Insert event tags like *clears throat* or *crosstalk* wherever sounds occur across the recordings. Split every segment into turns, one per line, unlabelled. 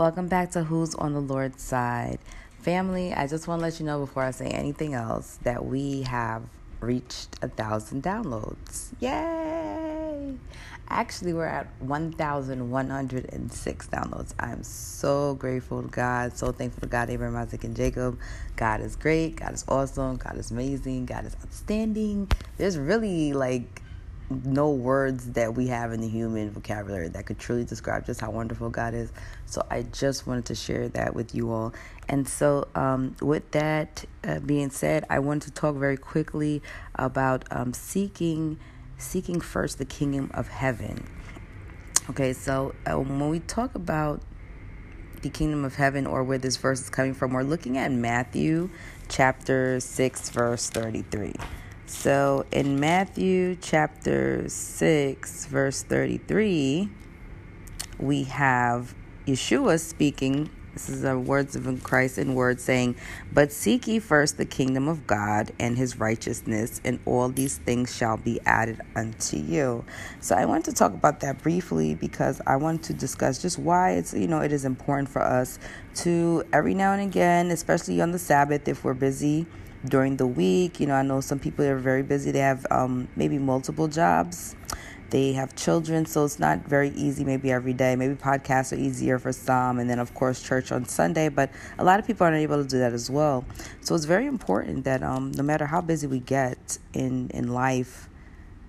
Welcome back to Who's on the Lord's Side. Family, I just want to let you know before I say anything else that we have reached a thousand downloads. Yay! Actually, we're at 1,106 downloads. I'm so grateful to God, so thankful to God, Abraham, Isaac, and Jacob. God is great. God is awesome. God is amazing. God is outstanding. There's really like no words that we have in the human vocabulary that could truly describe just how wonderful God is. So I just wanted to share that with you all. And so, um, with that uh, being said, I want to talk very quickly about um, seeking seeking first the kingdom of heaven. Okay, so uh, when we talk about the kingdom of heaven or where this verse is coming from, we're looking at Matthew chapter 6, verse 33. So in Matthew chapter 6, verse 33, we have Yeshua speaking. This is the words of Christ in words saying, But seek ye first the kingdom of God and his righteousness, and all these things shall be added unto you. So I want to talk about that briefly because I want to discuss just why it's you know it is important for us to every now and again, especially on the Sabbath, if we're busy during the week. You know, I know some people are very busy. They have um, maybe multiple jobs. They have children, so it's not very easy maybe every day. Maybe podcasts are easier for some, and then, of course, church on Sunday. But a lot of people aren't able to do that as well. So it's very important that um, no matter how busy we get in, in life,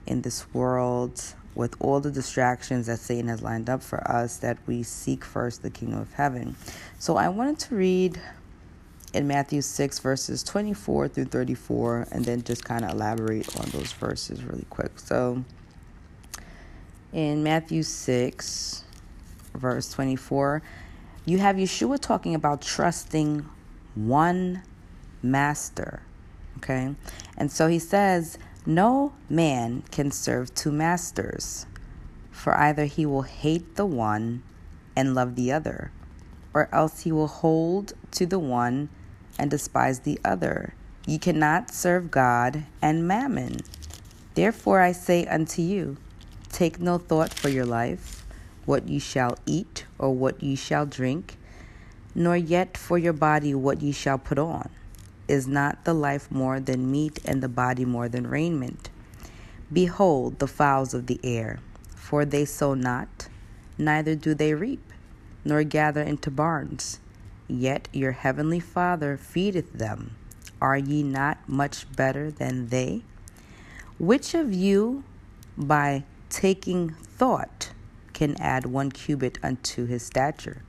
in this world, with all the distractions that Satan has lined up for us, that we seek first the kingdom of heaven. So I wanted to read in Matthew 6, verses 24 through 34, and then just kind of elaborate on those verses really quick. So, in Matthew 6, verse 24, you have Yeshua talking about trusting one master. Okay? And so he says, No man can serve two masters, for either he will hate the one and love the other, or else he will hold to the one and despise the other. Ye cannot serve God and mammon. Therefore I say unto you, take no thought for your life, what ye shall eat or what ye shall drink, nor yet for your body what ye shall put on. Is not the life more than meat, and the body more than raiment? Behold the fowls of the air, for they sow not, neither do they reap, nor gather into barns Yet your heavenly Father feedeth them. Are ye not much better than they? Which of you, by taking thought, can add one cubit unto his stature?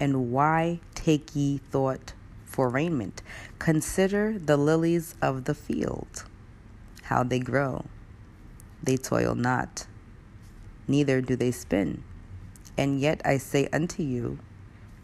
And why take ye thought for raiment? Consider the lilies of the field, how they grow. They toil not, neither do they spin. And yet I say unto you,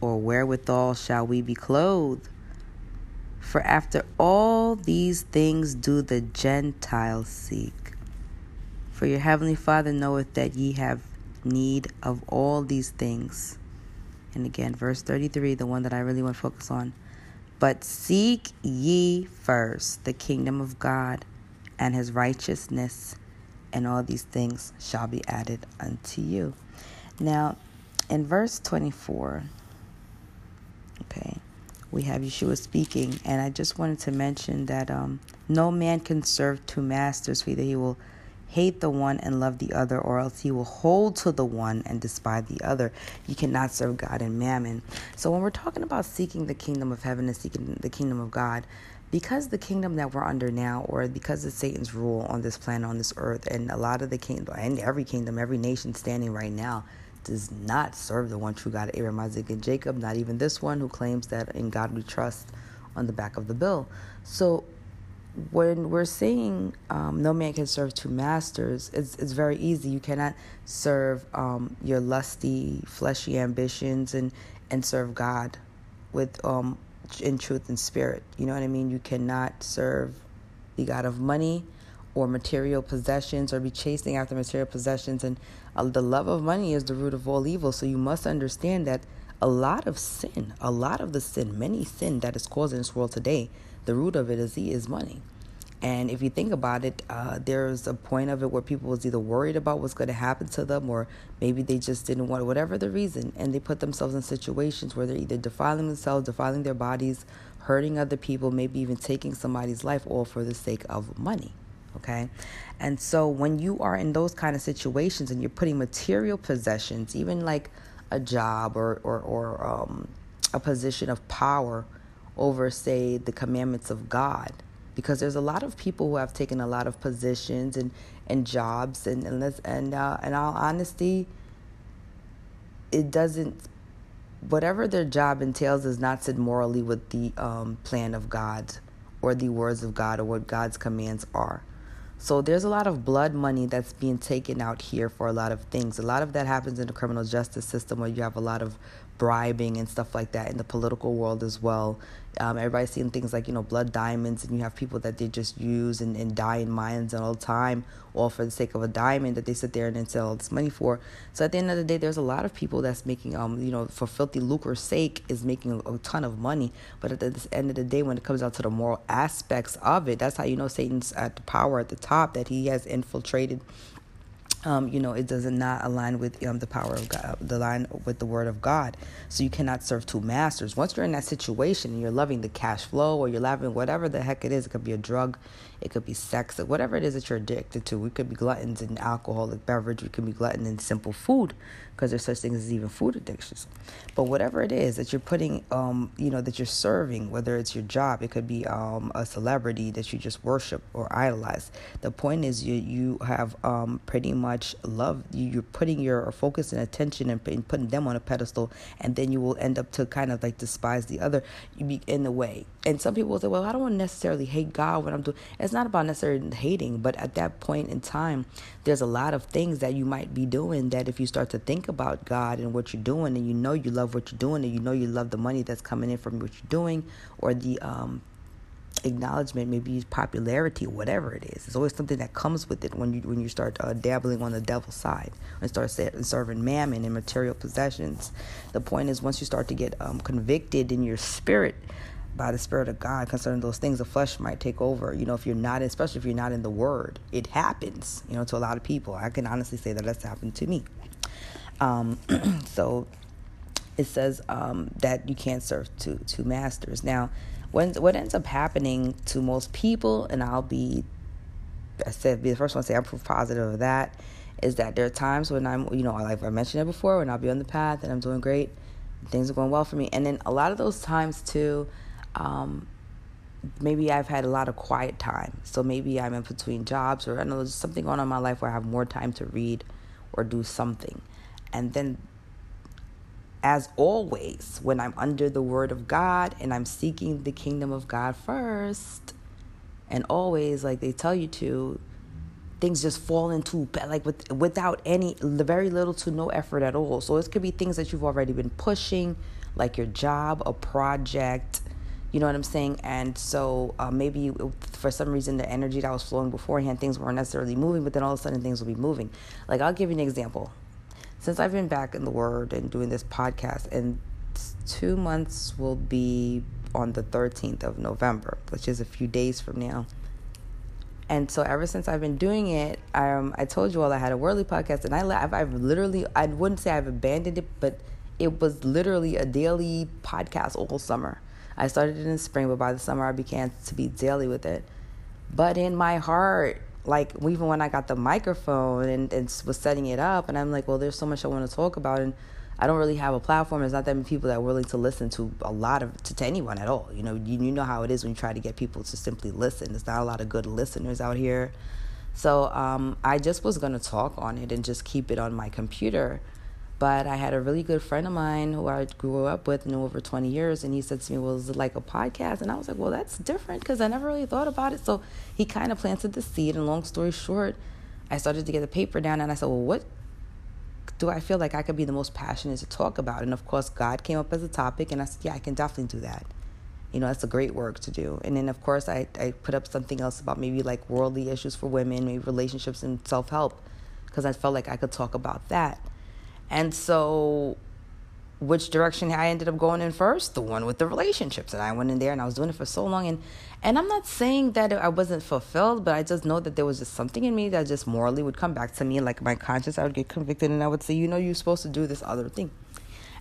Or wherewithal shall we be clothed? For after all these things do the Gentiles seek. For your heavenly Father knoweth that ye have need of all these things. And again, verse 33, the one that I really want to focus on. But seek ye first the kingdom of God and his righteousness, and all these things shall be added unto you. Now, in verse 24, Okay. We have Yeshua speaking, and I just wanted to mention that um, no man can serve two masters, either he will hate the one and love the other, or else he will hold to the one and despise the other. You cannot serve God and mammon. So, when we're talking about seeking the kingdom of heaven and seeking the kingdom of God, because the kingdom that we're under now, or because of Satan's rule on this planet, on this earth, and a lot of the kingdom, and every kingdom, every nation standing right now, does not serve the one true God, Abraham, Isaac, and Jacob, not even this one who claims that in God we trust on the back of the bill. So when we're saying um, no man can serve two masters, it's it's very easy. You cannot serve um, your lusty, fleshy ambitions and and serve God with um in truth and spirit. You know what I mean? You cannot serve the God of money or material possessions or be chasing after material possessions and uh, the love of money is the root of all evil. So you must understand that a lot of sin, a lot of the sin, many sin that is caused in this world today, the root of it is is money. And if you think about it, uh, there's a point of it where people was either worried about what's going to happen to them, or maybe they just didn't want whatever the reason, and they put themselves in situations where they're either defiling themselves, defiling their bodies, hurting other people, maybe even taking somebody's life, all for the sake of money. Okay, and so when you are in those kind of situations and you're putting material possessions, even like a job or or, or um, a position of power over, say, the commandments of God because there's a lot of people who have taken a lot of positions and, and jobs and and and uh, in all honesty, it doesn't whatever their job entails does not sit morally with the um, plan of God or the words of God or what God's commands are. So there's a lot of blood money that's being taken out here for a lot of things. A lot of that happens in the criminal justice system where you have a lot of bribing and stuff like that in the political world as well. Um, everybody's seeing things like, you know, blood diamonds, and you have people that they just use and, and die in mines all the time, all for the sake of a diamond that they sit there and then sell all this money for. So at the end of the day, there's a lot of people that's making, um, you know, for filthy lucre's sake, is making a, ton of money. But at the end of the day, when it comes down to the moral aspects of it, that's how you know Satan's at the power at the top, that he has infiltrated um, you know, it does not align with um, the power of God, the line with the word of God. So you cannot serve two masters. Once you're in that situation and you're loving the cash flow or you're loving whatever the heck it is, it could be a drug, it could be sex, whatever it is that you're addicted to. We could be gluttons in alcoholic beverage, we could be glutton in simple food because there's such things as even food addictions. But whatever it is that you're putting, um, you know, that you're serving, whether it's your job, it could be um, a celebrity that you just worship or idolize. The point is, you you have um, pretty much love. You're putting your focus and attention and putting them on a pedestal, and then you will end up to kind of like despise the other. You be in the way. And some people will say, "Well, I don't want to necessarily hate God when I'm doing." Not about necessarily hating, but at that point in time, there's a lot of things that you might be doing that if you start to think about God and what you're doing, and you know you love what you're doing, and you know you love the money that's coming in from what you're doing, or the um, acknowledgement, maybe popularity, whatever it is. It's always something that comes with it when you when you start uh, dabbling on the devil's side and start serving mammon and material possessions. The point is, once you start to get um, convicted in your spirit by the spirit of God concerning those things, the flesh might take over. You know, if you're not, especially if you're not in the Word, it happens. You know, to a lot of people. I can honestly say that that's happened to me. Um, *clears throat* so it says um, that you can't serve two two masters. Now, when, what ends up happening to most people, and I'll be, I said, be the first one to say I'm proof positive of that, is that there are times when I'm, you know, like I mentioned it before, when I'll be on the path and I'm doing great, things are going well for me, and then a lot of those times too. Um, maybe I've had a lot of quiet time. So maybe I'm in between jobs or I know there's something going on in my life where I have more time to read or do something. And then, as always, when I'm under the word of God and I'm seeking the kingdom of God first, and always, like they tell you to, things just fall into like with without any very little to no effort at all. So it could be things that you've already been pushing, like your job, a project, you know what I'm saying? And so uh, maybe for some reason the energy that was flowing beforehand, things weren't necessarily moving, but then all of a sudden things will be moving. Like I'll give you an example. Since I've been back in the Word and doing this podcast, and two months will be on the 13th of November, which is a few days from now. And so ever since I've been doing it, um, I told you all I had a worldly podcast, and I I've, I've literally I wouldn't say I've abandoned it, but it was literally a daily podcast all summer I started it in spring, but by the summer I began to be daily with it. But in my heart, like even when I got the microphone and, and was setting it up, and I'm like, well, there's so much I want to talk about, and I don't really have a platform. There's not that many people that are willing to listen to a lot of to, to anyone at all. You know, you, you know how it is when you try to get people to simply listen. There's not a lot of good listeners out here. So um, I just was gonna talk on it and just keep it on my computer But I had a really good friend of mine who I grew up with, knew over 20 years, and he said to me, Well, is it like a podcast? And I was like, Well, that's different because I never really thought about it. So he kind of planted the seed. And long story short, I started to get the paper down, and I said, Well, what do I feel like I could be the most passionate to talk about? And of course, God came up as a topic, and I said, Yeah, I can definitely do that. You know, that's a great work to do. And then, of course, I, I put up something else about maybe like worldly issues for women, maybe relationships and self help, because I felt like I could talk about that. And so, which direction I ended up going in first? The one with the relationships. And I went in there and I was doing it for so long. And, and I'm not saying that I wasn't fulfilled, but I just know that there was just something in me that just morally would come back to me. Like my conscience, I would get convicted and I would say, you know, you're supposed to do this other thing.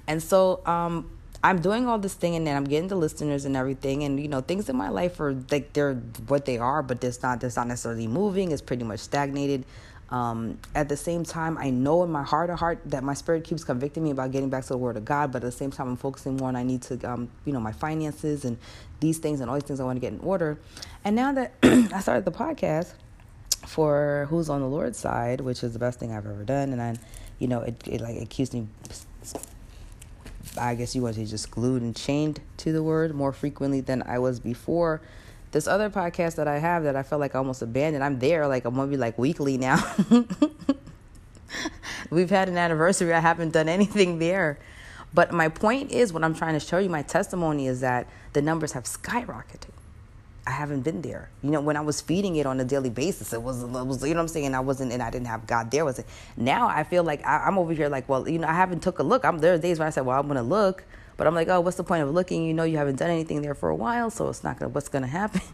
And so, um, I'm doing all this thing and then I'm getting the listeners and everything and you know things in my life are like they're what they are but it's not it's not necessarily moving it's pretty much stagnated um, at the same time, I know in my heart of heart that my spirit keeps convicting me about getting back to the Word of God. But at the same time, I'm focusing more on I need to, um, you know, my finances and these things and all these things I want to get in order. And now that *clears throat* I started the podcast for Who's on the Lord's Side, which is the best thing I've ever done, and I, you know, it, it like it keeps me. I guess you want to just glued and chained to the word more frequently than I was before this other podcast that I have that I felt like I almost abandoned, I'm there like I'm gonna be like weekly now. *laughs* We've had an anniversary. I haven't done anything there. But my point is, what I'm trying to show you, my testimony is that the numbers have skyrocketed. I haven't been there. You know, when I was feeding it on a daily basis, it was, it was you know what I'm saying? I wasn't, and I didn't have God there. Was it? Now I feel like I, am over here like, well, you know, I haven't took a look. I'm there are days when I said, well, I'm to look. But I'm like, oh, what's the point of looking? You know, you haven't done anything there for a while, so it's not gonna. What's gonna happen? *laughs*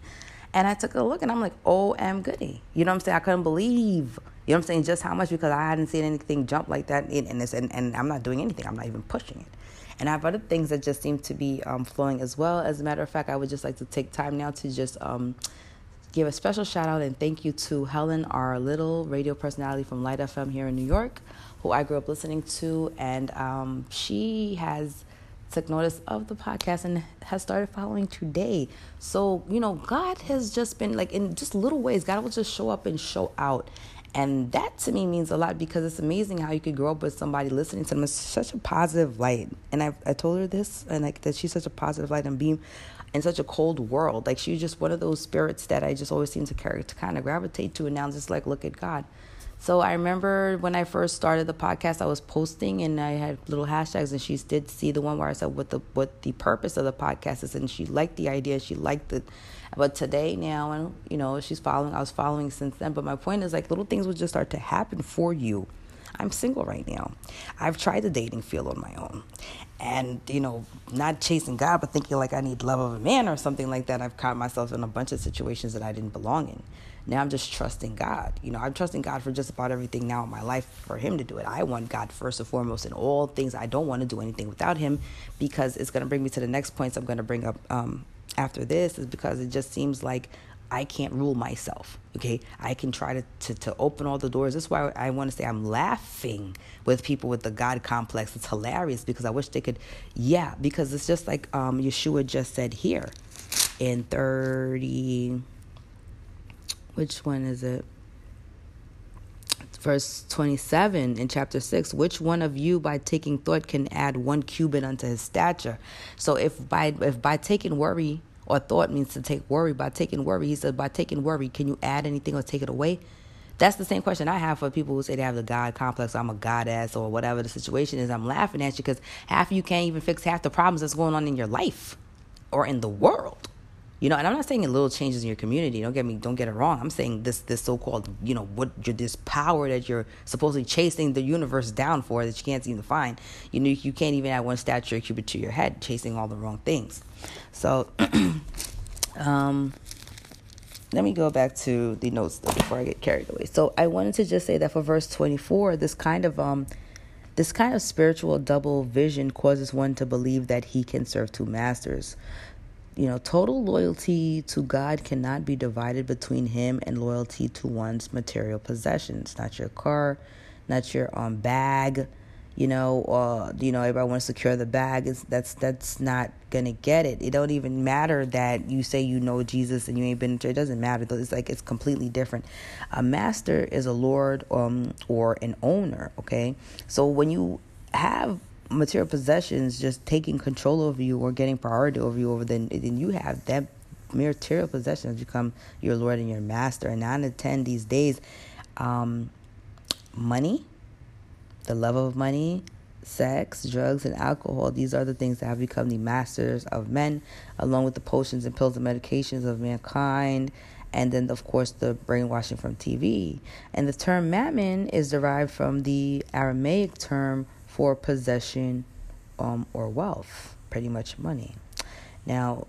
And I took a look, and I'm like, oh, am goody. You know what I'm saying? I couldn't believe. You know what I'm saying? Just how much because I hadn't seen anything jump like that, and this, and, and I'm not doing anything. I'm not even pushing it. And I have other things that just seem to be um, flowing as well. As a matter of fact, I would just like to take time now to just um, give a special shout out and thank you to Helen, our little radio personality from Lite FM here in New York, who I grew up listening to, and um, she has took notice of the podcast and has started following today. So, you know, God has just been like in just little ways, God will just show up and show out. And that to me means a lot because it's amazing how you could grow up with somebody listening to them. Such a positive light. And I, I told her this, and like that she's such a positive light and beam in such a cold world. Like she's just one of those spirits that I just always seem to carry to kind of gravitate to. And now I'm just like, look at God. So I remember when I first started the podcast, I was posting and I had little hashtags, and she did see the one where I said what the what the purpose of the podcast is, and she liked the idea, she liked it. But today now, and you know, she's following. I was following since then. But my point is, like, little things will just start to happen for you. I'm single right now. I've tried the dating field on my own. And, you know, not chasing God, but thinking like I need love of a man or something like that. I've caught myself in a bunch of situations that I didn't belong in. Now I'm just trusting God. You know, I'm trusting God for just about everything now in my life for Him to do it. I want God first and foremost in all things. I don't want to do anything without Him because it's going to bring me to the next points I'm going to bring up um, after this, is because it just seems like I can't rule myself. Okay, I can try to, to, to open all the doors. That's why I want to say I'm laughing with people with the God complex. It's hilarious because I wish they could, yeah, because it's just like um, Yeshua just said here in 30 which one is it? Verse 27 in chapter 6 Which one of you by taking thought can add one cubit unto his stature? So if by if by taking worry or thought means to take worry, by taking worry, he said, by taking worry, can you add anything or take it away? That's the same question I have for people who say they have the God complex, I'm a goddess, or whatever the situation is. I'm laughing at you because half of you can't even fix half the problems that's going on in your life or in the world. You know, and I'm not saying little changes in your community. Don't get me, don't get it wrong. I'm saying this, this so-called, you know, what this power that you're supposedly chasing the universe down for that you can't seem to find. You know, you can't even add one stature cubit to your head, chasing all the wrong things. So, *clears throat* um, let me go back to the notes before I get carried away. So I wanted to just say that for verse 24, this kind of um, this kind of spiritual double vision causes one to believe that he can serve two masters. You know, total loyalty to God cannot be divided between Him and loyalty to one's material possessions. Not your car, not your um bag. You know, or you know, everybody wants to secure the bag. Is that's that's not gonna get it. It don't even matter that you say you know Jesus and you ain't been. To it doesn't matter. Though. It's like it's completely different. A master is a lord um or an owner. Okay, so when you have material possessions just taking control over you or getting priority over you over then then you have. That material possessions become your lord and your master. And nine to ten these days um, money the love of money sex drugs and alcohol these are the things that have become the masters of men along with the potions and pills and medications of mankind. And then of course the brainwashing from tv and the term mammon is derived from the aramaic term for possession um, or wealth, pretty much money. Now,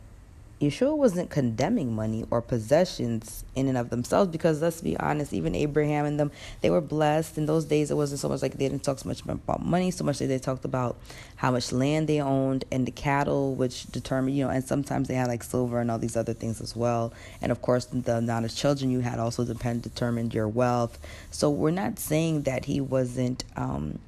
Yeshua wasn't condemning money or possessions in and of themselves because let's be honest, even Abraham and them, they were blessed. In those days, it wasn't so much like they didn't talk so much about money, so much that they talked about how much land they owned and the cattle, which determined, you know, and sometimes they had like silver and all these other things as well. And of course, the amount of children you had also depend determined your wealth. So we're not saying that he wasn't. Um,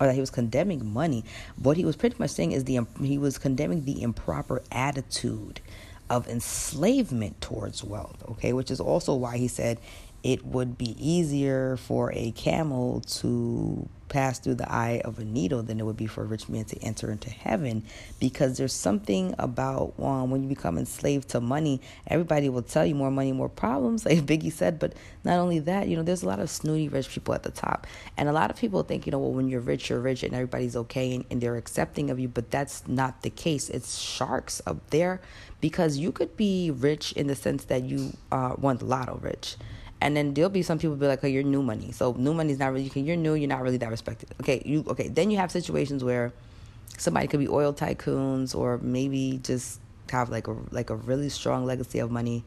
or that he was condemning money. What he was pretty much saying is the he was condemning the improper attitude of enslavement towards wealth. Okay, which is also why he said it would be easier for a camel to pass through the eye of a needle than it would be for a rich man to enter into heaven. Because there's something about um, when you become enslaved to money everybody will tell you more money more problems *laughs* like biggie said. But not only that you know there's a lot of snooty rich people at the top. And a lot of people think you know well when you're rich you're rich and everybody's okay and, and they're accepting of you. But that's not the case. It's sharks up there. Because you could be rich in the sense that you uh, want lotto rich and then there'll be some people be like, "Oh, you're new money." So new money's not really. You're new. You're not really that respected. Okay, you okay? Then you have situations where somebody could be oil tycoons or maybe just have like a like a really strong legacy of money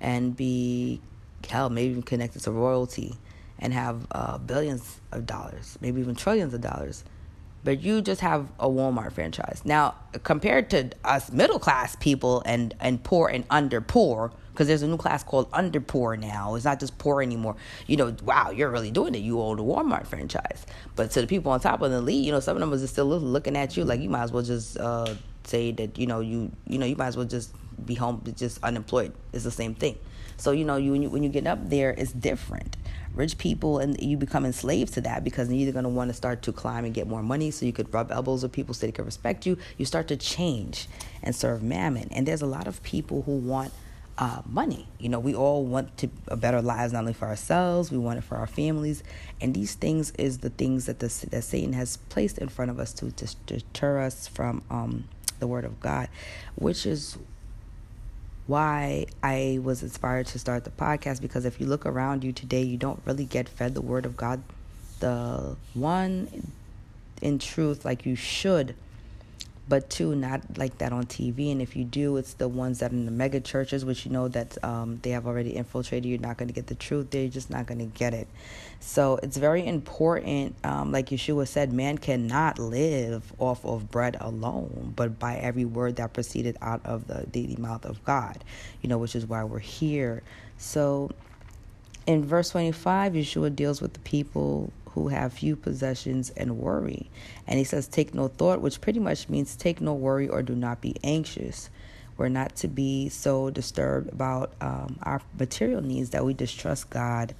and be hell maybe even connected to royalty and have uh, billions of dollars, maybe even trillions of dollars. But you just have a Walmart franchise. Now, compared to us middle class people and, and poor and under poor, because there's a new class called under poor now. It's not just poor anymore. You know, wow, you're really doing it. You own a Walmart franchise. But to the people on top of the league, you know, some of them are still looking at you like you might as well just uh, say that you know you you know you might as well just be home, just unemployed. It's the same thing. So you know, you when you when you get up there, it's different. Rich people and you become enslaved to that because you're either going to want to start to climb and get more money so you could rub elbows with people so they can respect you. You start to change and serve mammon. And there's a lot of people who want uh, money. You know, we all want to a better lives not only for ourselves, we want it for our families, and these things is the things that the that Satan has placed in front of us to, to deter us from um, the Word of God, which is why I was inspired to start the podcast. Because if you look around you today, you don't really get fed the Word of God, the one in truth like you should but two, not like that on TV. And if you do, it's the ones that in the mega churches, which you know that um, they have already infiltrated. You're not going to get the truth. They're just not going to get it. So it's very important. Um, like Yeshua said, man cannot live off of bread alone, but by every word that proceeded out of the, the mouth of God. You know, which is why we're here. So in verse 25, Yeshua deals with the people who have few possessions and worry. And he says, Take no thought, which pretty much means take no worry or do not be anxious. We're not to be so disturbed about um, our material needs that we distrust God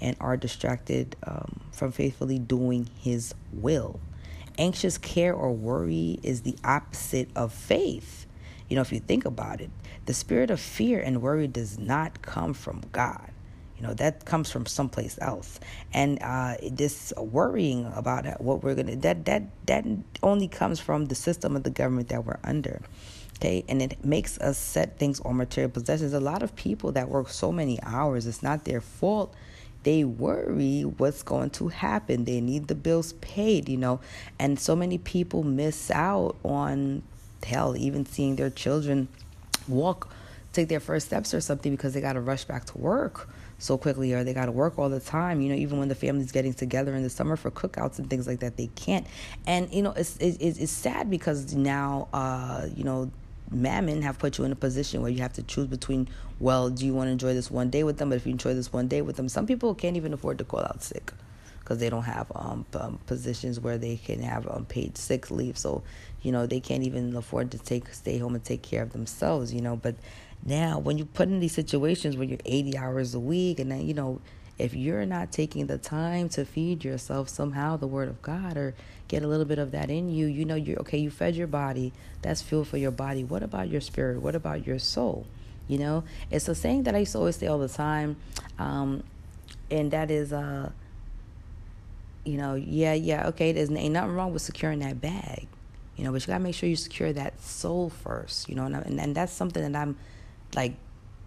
and are distracted um, from faithfully doing His will. Anxious care or worry is the opposite of faith. You know, if you think about it, the spirit of fear and worry does not come from God. You know, that comes from someplace else. And uh, this worrying about what we're gonna that that that only comes from the system of the government that we're under. Okay, and it makes us set things on material possessions. A lot of people that work so many hours, it's not their fault they worry what's going to happen. They need the bills paid, you know. And so many people miss out on hell, even seeing their children walk, take their first steps or something because they got to rush back to work so quickly or they got to work all the time you know even when the family's getting together in the summer for cookouts and things like that they can't. And you know it's it's, it's sad because now uh you know mammon have put you in a position where you have to choose between well do you want to enjoy this one day with them? But if you enjoy this one day with them some people can't even afford to call out sick because they don't have um, um, positions where they can have um, paid sick leave. So you know they can't even afford to take stay home and take care of themselves you know but now, when you put in these situations where you're 80 hours a week, and then, you know, if you're not taking the time to feed yourself somehow the word of God or get a little bit of that in you, you know you're okay, you fed your body, that's fuel for your body. What about your spirit? What about your soul? You know, it's a saying that I used to always say all the time, um, and that is, uh, you know, yeah, yeah, okay, there's ain't nothing wrong with securing that bag, you know, but you gotta make sure you secure that soul first, you know, and, and, and that's something that I'm like,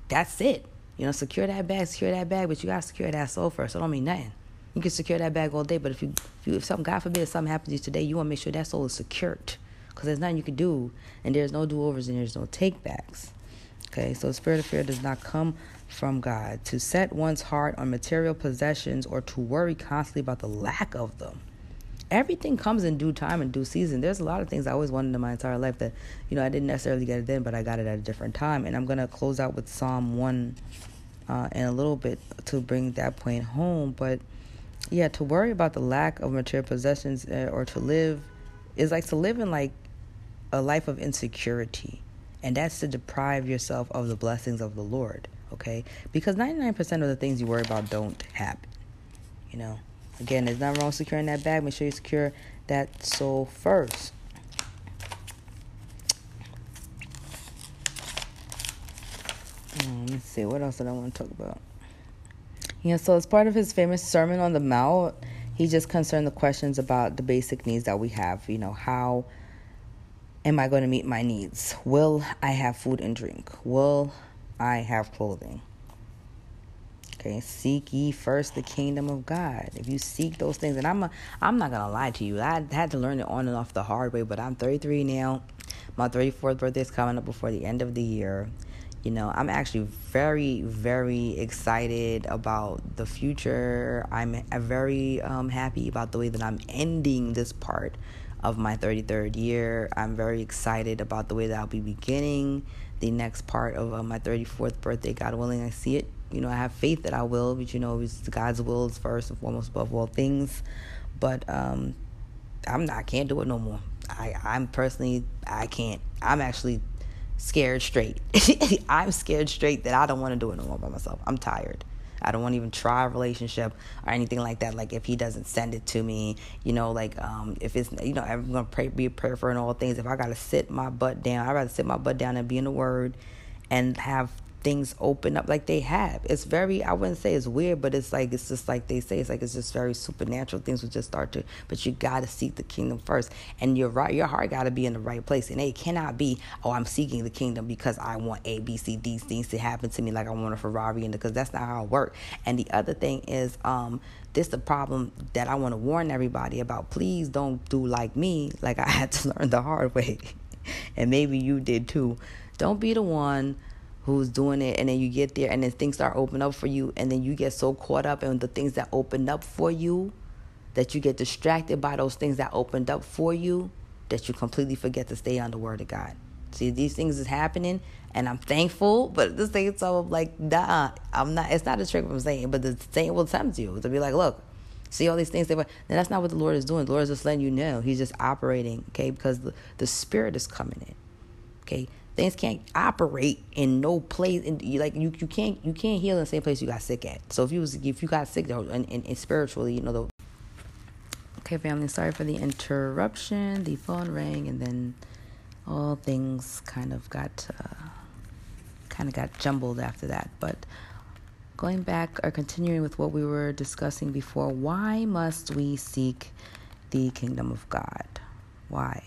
that's it, you know, secure that bag, secure that bag, but you gotta secure that soul first. It don't mean nothing. You can secure that bag all day, but if you, if, you, if something, God forbid, if something happens to you today, you want to make sure that soul is secured, because there's nothing you can do, and there's no do overs and there's no takebacks. Okay, so spirit of fear does not come from God. To set one's heart on material possessions or to worry constantly about the lack of them. Everything comes in due time and due season. There's a lot of things I always wanted in my entire life that, you know, I didn't necessarily get it then, but I got it at a different time. And I'm going to close out with Psalm 1 uh, in a little bit to bring that point home. But yeah, to worry about the lack of material possessions uh, or to live is like to live in like a life of insecurity and that's to deprive yourself of the blessings of the Lord, okay? Because 99% of the things you worry about don't happen, you know? Again, there's nothing wrong securing that bag. Make sure you secure that soul first. Um, let's see, what else did I want to talk about? Yeah, so as part of his famous Sermon on the Mount, he just concerned the questions about the basic needs that we have. You know, how am I going to meet my needs? Will I have food and drink? Will I have clothing? Okay, seek ye first the kingdom of God. If you seek those things, and I'm a, I'm not gonna lie to you, I had to learn it on and off the hard way. But I'm 33 now. My 34th birthday is coming up before the end of the year. You know, I'm actually very, very excited about the future. I'm very um, happy about the way that I'm ending this part of my 33rd year. I'm very excited about the way that I'll be beginning the next part of uh, my 34th birthday. God willing, I see it. You know, I have faith that I will, but you know, it's God's will is first and foremost above all things. But um, I'm not, I can't do it no more. I, I'm personally, I can't. I'm actually scared straight. *laughs* I'm scared straight that I don't want to do it no more by myself. I'm tired. I don't want to even try a relationship or anything like that. Like if he doesn't send it to me, you know, like um, if it's you know I'm gonna pray, be a prayer for and all things. If I gotta sit my butt down, I'd rather sit my butt down and be in the Word and have things open up like they have. It's very I wouldn't say it's weird, but it's like it's just like they say, it's like it's just very supernatural. Things will just start to but you gotta seek the kingdom first. And your right your heart gotta be in the right place. And it cannot be, oh, I'm seeking the kingdom because I want A, B, C, D things to happen to me like I want a Ferrari and because that's not how it works. And the other thing is, um, this the problem that I want to warn everybody about. Please don't do like me, like I *laughs* had to learn the hard way. *laughs* and maybe you did too. Don't be the one who's doing it and then you get there and then things start opening up for you and then you get so caught up in the things that opened up for you that you get distracted by those things that opened up for you that you completely forget to stay on the word of God. See, these things is happening and I'm thankful, but at the same time, I'm like, nah, I'm not, it's not a trick I'm saying, but the Satan will tempt you to be like, look, see all these things, They, then that's not what the Lord is doing. The Lord is just letting you know. He's just operating, okay, because the, the Spirit is coming in, okay? Things can't operate in no place and you like you, you can't you can't heal in the same place you got sick at. So if you was if you got sick and, and, and spiritually you know the okay family sorry for the interruption. The phone rang and then all things kind of got uh, kind of got jumbled after that. But going back or continuing with what we were discussing before why must we seek the kingdom of god? Why?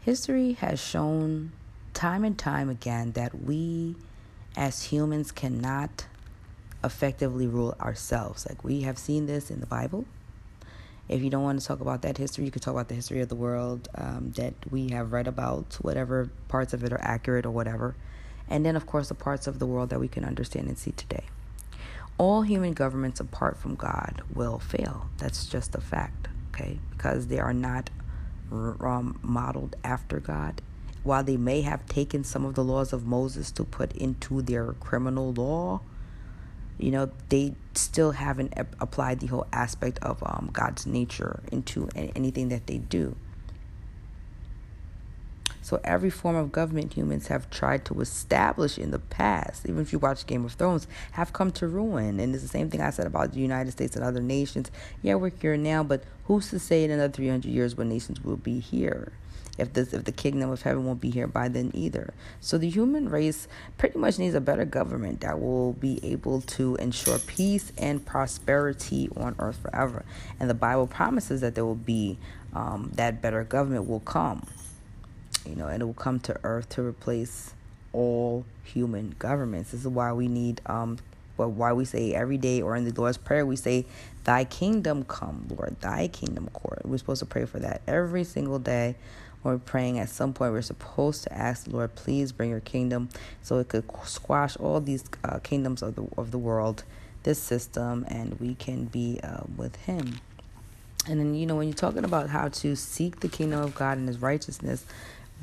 History has shown time and time again that we as humans cannot effectively rule ourselves. Like we have seen this in the Bible. If you don't want to talk about that history, you could talk about the history of the world um, that we have read about, whatever parts of it are accurate or whatever. And then, of course, the parts of the world that we can understand and see today. All human governments apart from God will fail. That's just a fact, okay? Because they are not um, modeled after God while they may have taken some of the laws of Moses to put into their criminal law, you know, they still haven't applied the whole aspect of um, God's nature into anything that they do. So every form of government humans have tried to establish in the past, even if you watch Game of Thrones, have come to ruin. And it's the same thing I said about the United States and other nations. Yeah, we're here now, but who's to say in another 300 years what nations will be here? If this, if the kingdom of heaven won't be here by then either. So the human race pretty much needs a better government that will be able to ensure peace and prosperity on earth forever. And the Bible promises that there will be um, that better government will come you know, and it will come to earth to replace all human governments. This is why we need, um, well, why we say every day or in the Lord's Prayer, we say, Thy kingdom come, Lord, Thy kingdom court. We're supposed to pray for that every single day. We're praying, at some point, we're supposed to ask the Lord, please bring your kingdom so it could squash all these uh, kingdoms of the, of the world, this system, and we can be uh, with Him. And then, you know, when you're talking about how to seek the kingdom of God and His righteousness,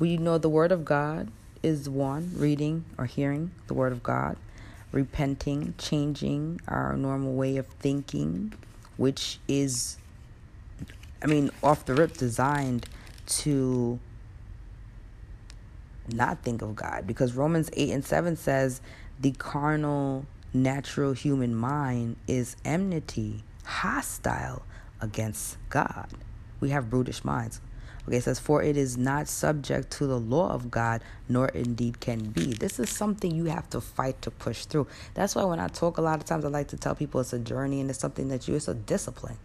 we know the Word of God is one, reading or hearing the Word of God, repenting, changing our normal way of thinking, which is, I mean, off the rip designed to not think of God because Romans 8 and 7 says the carnal, natural human mind is enmity, hostile against God. We have brutish minds. Okay, it says, For it is not subject to the law of God, nor indeed can be. This is something you have to fight to push through. That's why when I talk, a lot of times I like to tell people it's a journey and it's something that you, it's a discipline.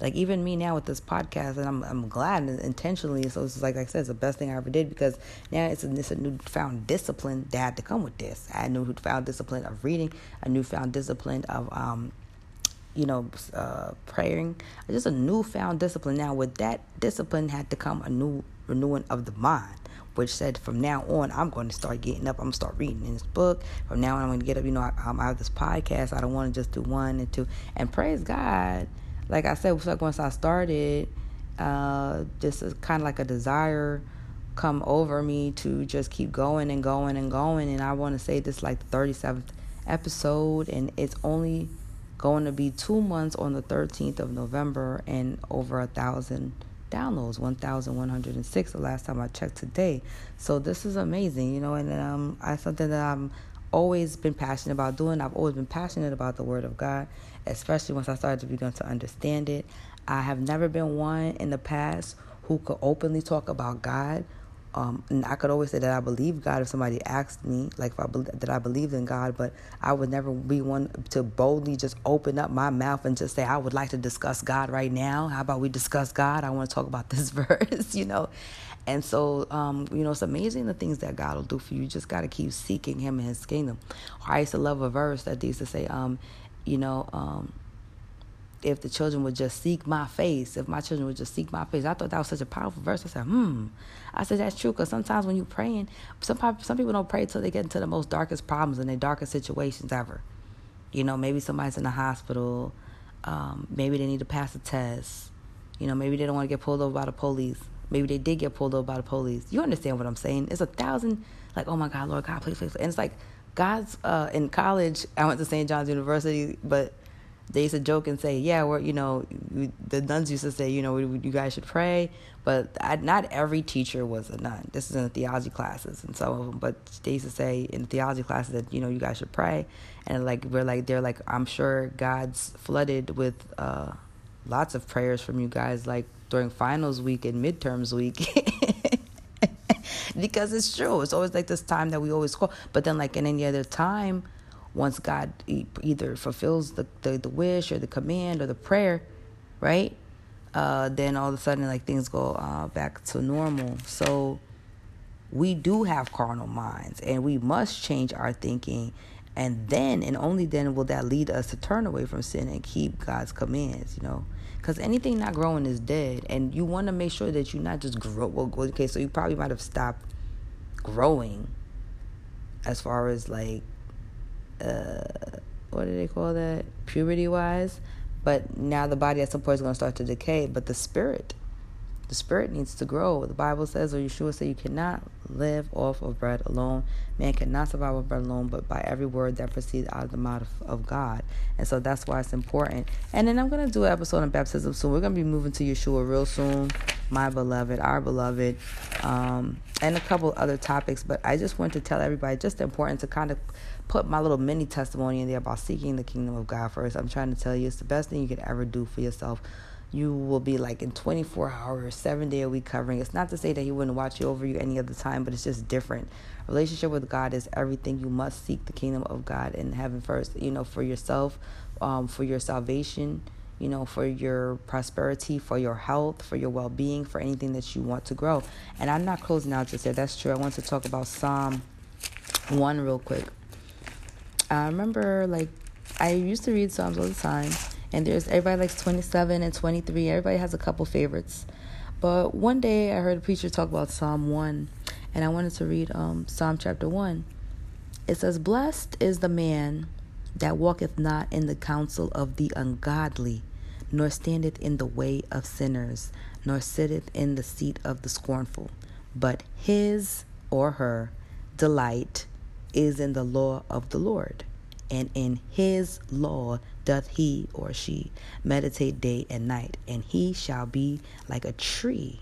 Like even me now with this podcast, and I'm I'm glad intentionally. So it's like, like I said, it's the best thing I ever did because now it's a, it's a newfound discipline that had to come with this. I had newfound discipline of reading, a newfound discipline of um you know, uh, praying, just a newfound discipline. Now, with that discipline had to come a new renewing of the mind, which said from now on, I'm going to start getting up. I'm going to start reading in this book. From now on, I'm going to get up. You know, I, I'm out of this podcast. I don't want to just do one and two. And praise God, like I said, once I started, uh, just kind of like a desire come over me to just keep going and going and going. And I want to say this like the 37th episode, and it's only going to be two months on the 13th of November and over a thousand downloads 1106 the last time i checked today. So this is amazing you know and um i something that i'm always been passionate about doing. I've always been passionate about the word of god especially once i started to begin to understand it. I have never been one in the past who could openly talk about god um, and I could always say that I believe God if somebody asked me, like if I be- that I believed in God, but I would never be one to boldly just open up my mouth and just say, I would like to discuss God right now. How about we discuss God? I want to talk about this *laughs* verse, you know? And so, um, you know, it's amazing the things that God will do for you. You just got to keep seeking Him and His kingdom. I used to love a verse that used to say, um, you know, um, if the children would just seek my face, if my children would just seek my face. I thought that was such a powerful verse. I said, hmm. I said, that's true because sometimes when you're praying, some, some people don't pray until they get into the most darkest problems and the darkest situations ever. You know, maybe somebody's in the hospital. Um, maybe they need to pass a test. You know, maybe they don't want to get pulled over by the police. Maybe they did get pulled over by the police. You understand what I'm saying? It's a thousand, like, oh my God, Lord God, please, please. And it's like, God's uh, in college. I went to St. John's University, but they used to joke and say, "Yeah, we're you know," the nuns used to say, "You know, you guys should pray." But I, not every teacher was a nun. This is in the theology classes, and some of them. But they used to say in the theology classes that you know you guys should pray, and like we're like they're like I'm sure God's flooded with uh, lots of prayers from you guys, like during finals week and midterms week. *laughs* because it's true. It's always like this time that we always call. But then, like in any other time, once God either fulfills the, the, the wish or the command or the prayer, right? Uh, then all of a sudden, like things go uh, back to normal. So we do have carnal minds, and we must change our thinking. And then, and only then, will that lead us to turn away from sin and keep God's commands. You know, because anything not growing is dead, and you want to make sure that you're not just grow. Well, okay, so you probably might have stopped growing as far as like uh, what do they call that? Puberty wise. But now the body at some point is going to start to decay. But the spirit, The spirit needs to grow. The Bible says, or Yeshua said, you cannot live off of bread alone. Man cannot survive with bread alone, but by every word that proceeds out of the mouth of, of God. And so that's why it's important. And then I'm going to do an episode on baptism soon. We're going to be moving to Yeshua real soon, my beloved, our beloved, um, and a couple other topics. But I just want to tell everybody just important to kind of put my little mini testimony in there about seeking the kingdom of God first. I'm trying to tell you it's the best thing you could ever do for yourself you will be like in 24 hours, seven day a week covering. It's not to say that He wouldn't watch you over you any other time, but it's just different. Relationship with God is everything. You must seek the kingdom of God and heaven first, you know, for yourself, um, for your salvation, you know, for your prosperity, for your health, for your well being, for anything that you want to grow. And I'm not closing out to say that's true. I want to talk about Psalm 1 real quick. I remember, like, I used to read Psalms all the time and there's everybody likes 27 and 23. Everybody has a couple favorites. But one day I heard a preacher talk about Psalm 1, and I wanted to read um, Psalm chapter 1. It says, Blessed is the man that walketh not in the counsel of the ungodly, nor standeth in the way of sinners, nor sitteth in the seat of the scornful. But his or her delight is in the law of the Lord, and in his law doth he or she meditate day and night, and he shall be like a tree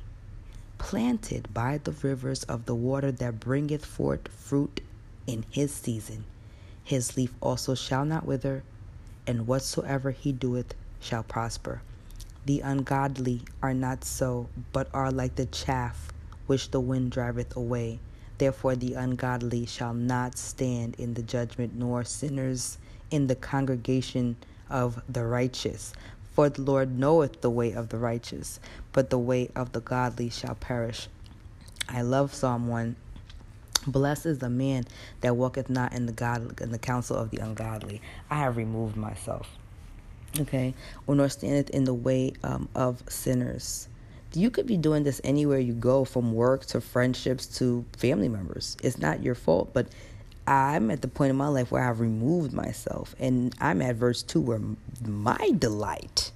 planted by the rivers of the water that bringeth forth fruit in his season. His leaf also shall not wither, and whatsoever he doeth shall prosper. The ungodly are not so, but are like the chaff which the wind driveth away. Therefore, the ungodly shall not stand in the judgment, nor sinners in the congregation of the righteous. For the Lord knoweth the way of the righteous, but the way of the godly shall perish. I love Psalm 1. Blessed is the man that walketh not in the God in the counsel of the ungodly. I have removed myself. Okay, or nor standeth in the way um, of sinners. You could be doing this anywhere you go, from work to friendships to family members. It's not your fault, but I'm at the point in my life where I've removed myself, and I'm at verse 2 where my delight,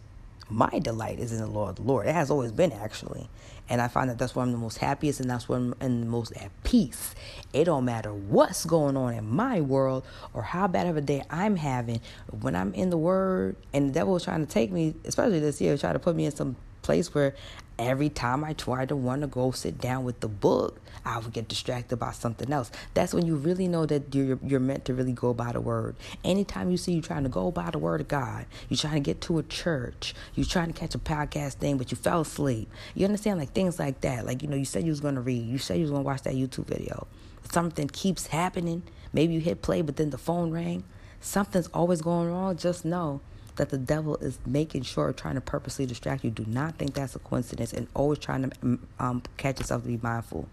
my delight is in the law of the Lord. It has always been actually. And I find that that's where I'm the most happiest and that's where I'm in the most at peace. It don't matter what's going on in my world or how bad of a day I'm having. When I'm in the Word and the devil is trying to take me, especially this year, trying to put me in some place where every time I try to want to go sit down with the book, I would get distracted by something else. That's when you really know that you're you're meant to really go by the word. Anytime you see you trying to go by the word of God, you're trying to get to a church, you're trying to catch a podcast thing, but you fell asleep. You understand like things like that. Like you know, you said you was gonna read, you said you was gonna watch that YouTube video. Something keeps happening. Maybe you hit play, but then the phone rang. Something's always going wrong. Just know that the devil is making sure, trying to purposely distract you. Do not think that's a coincidence and always trying to mm, um, catch yourself to be mindful.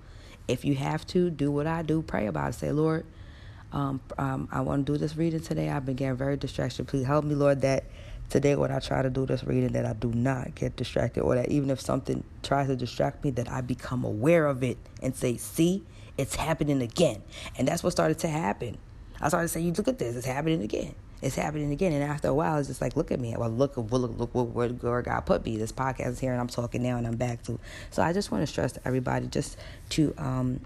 If you have to, do what I do. Pray about it. Say, Lord, um, um, I want to do this reading today. I've been getting very distracted. Please help me, Lord, that today when I try to do this reading, that I do not get distracted, or that even if something tries to distract me, that I become aware of it and say, see, it's happening again. And that's what started to happen. I started to say, you look at this, it's happening again it's happening again. And after a while, it's just like, look at me. Well, look, look, look, look where, where God put me. This podcast is here, and I'm talking now, and I'm back to. So I just want to stress to everybody just to um,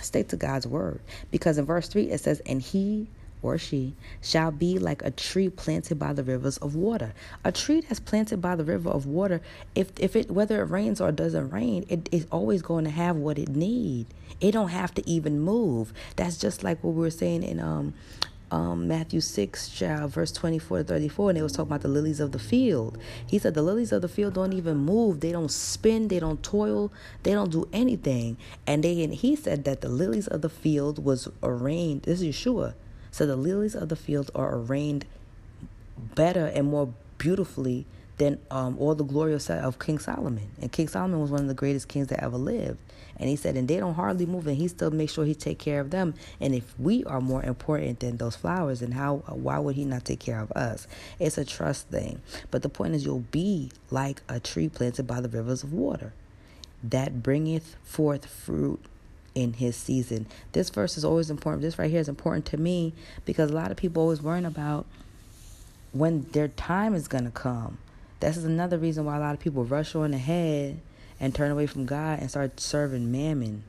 stay to God's word, because in verse three it says, "And he." Or she shall be like a tree planted by the rivers of water. A tree that's planted by the river of water, if if it whether it rains or doesn't rain, it is always going to have what it need. It don't have to even move. That's just like what we were saying in um um, Matthew 6, child, verse 24 to 34, and they was talking about the lilies of the field. He said the lilies of the field don't even move. They don't spin. They don't toil. They don't do anything. And they and he said that the lilies of the field was arranged. This is Yeshua. So the lilies of the field are arranged better and more beautifully than um, all the glory of King Solomon. And King Solomon was one of the greatest kings that ever lived. And he said, and they don't hardly move, and he still makes sure he take care of them. And if we are more important than those flowers, then how? Why would he not take care of us? It's a trust thing. But the point is, you'll be like a tree planted by the rivers of water, that bringeth forth fruit in his season. This verse is always important. This right here is important to me because a lot of people always worrying about when their time is gonna come. This is another reason why a lot of people rush on ahead and turn away from God and start serving mammon,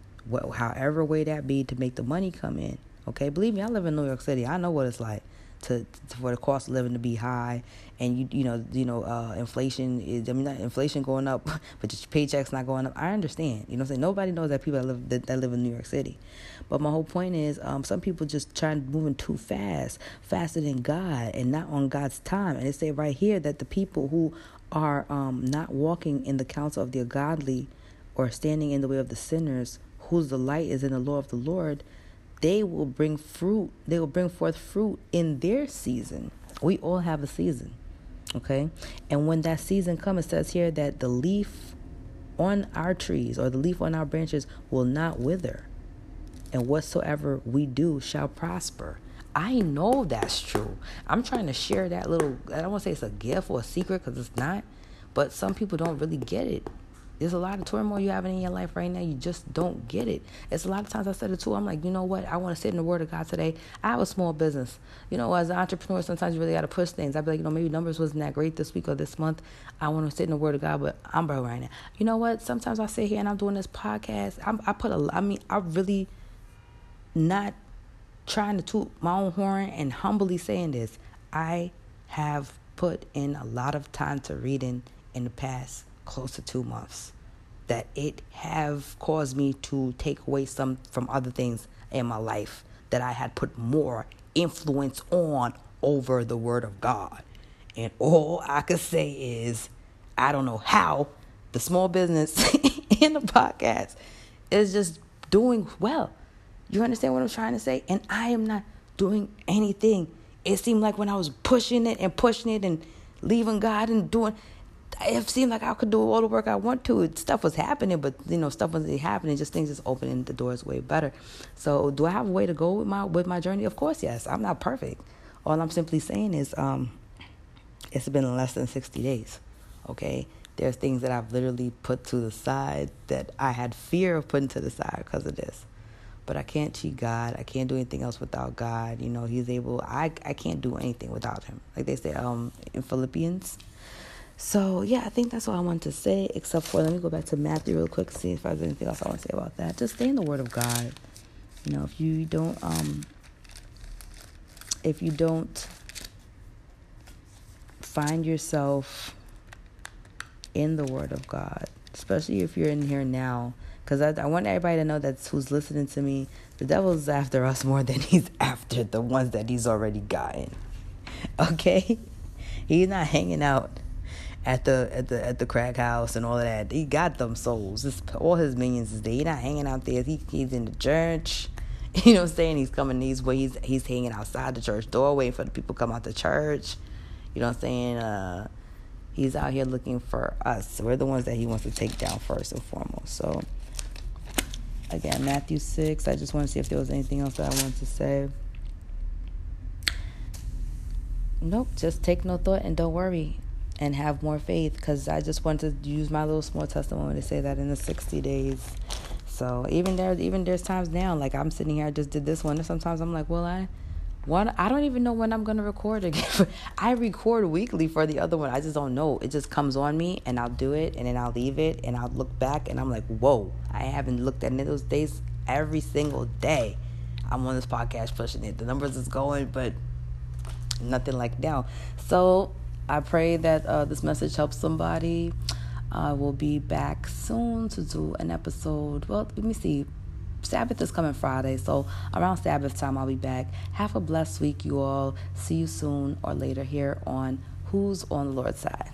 however way that be to make the money come in. Okay, believe me, I live in New York City. I know what it's like to, to for the cost of living to be high, and you you know you know uh, inflation is I mean not inflation going up, *laughs* but just paychecks not going up. I understand. You know, I'm saying nobody knows that people that live that, that live in New York City, but my whole point is um, some people just trying moving too fast, faster than God, and not on God's time. And they say right here that the people who are um, not walking in the counsel of the godly, or standing in the way of the sinners, whose delight is in the law of the Lord they will bring fruit. They will bring forth fruit in their season. We all have a season, okay? And when that season comes, it says here that the leaf on our trees or the leaf on our branches will not wither, and whatsoever we do shall prosper. I know that's true. I'm trying to share that little, I don't want to say it's a gift or a secret because it's not, but some people don't really get it. There's a lot of turmoil you having in your life right now. You just don't get it. It's a lot of times I said it too. I'm like, you know what? I want to sit in the Word of God today. I have a small business. You know, as an entrepreneur, sometimes you really got to push things. I'd be like, you know, maybe numbers wasn't that great this week or this month. I want to sit in the Word of God, but I'm broke right now. You know what? Sometimes I sit here and I'm doing this podcast. I'm, I put a, I mean, I really not trying to toot my own horn and humbly saying this. I have put in a lot of time to reading in the past close to two months that it have caused me to take away some from other things in my life that I had put more influence on over the word of God. And all I could say is I don't know how the small business *laughs* in the podcast is just doing well. You understand what I'm trying to say? And I am not doing anything. It seemed like when I was pushing it and pushing it and leaving God and doing it seemed like I could do all the work I want to. Stuff was happening, but you know, stuff wasn't happening. Just things just opening the doors way better. So, do I have a way to go with my with my journey? Of course, yes. I'm not perfect. All I'm simply saying is, um, it's been less than sixty days. Okay, there's things that I've literally put to the side that I had fear of putting to the side because of this. But I can't cheat God. I can't do anything else without God. You know, He's able. I I can't do anything without Him. Like they say, um, in Philippians so yeah, I think that's all I wanted to say. Except for let me go back to Matthew real quick, see if there's anything else I want to say about that. Just stay in the Word of God. You know, if you don't, um, if you don't find yourself in the Word of God, especially if you're in here now, because I, I want everybody to know that who's listening to me, the devil's after us more than *laughs* he's after the ones that he's already gotten. *laughs* Okay, he's not hanging out at the at the at the crack house and all of that. He got them souls. All his minions is there. He not hanging out there. He he's in the church. *laughs* You know what I'm saying? He's coming these ways. He's, he's hanging outside the church door waiting for the people to come out the church. You know what I'm saying? Uh, he's out here looking for us. We're the ones that he wants to take down first and foremost. So again, Matthew six. I just want to see if there was anything else that I wanted to say. Nope, just take no thought and don't worry and have more faith because I just want to use my little small testimony to say that in the 60 days. So even there, even there's times now, like I'm sitting here, I just did this one, and sometimes I'm like, well, I, one, I don't even know when I'm gonna record again. *laughs* I record weekly for the other one. I just don't know. It just comes on me, and I'll do it, and then I'll leave it, and I'll look back, and I'm like, whoa, I haven't looked at any of those days every single day. I'm on this podcast pushing it. The numbers is going, but nothing like now. So I pray that uh, this message helps somebody. I will be back soon to do an episode. Well, let me see. Sabbath is coming Friday, so around Sabbath time I'll be back. Have a blessed week, you all. See you soon or later here on Who's on the Lord's Side.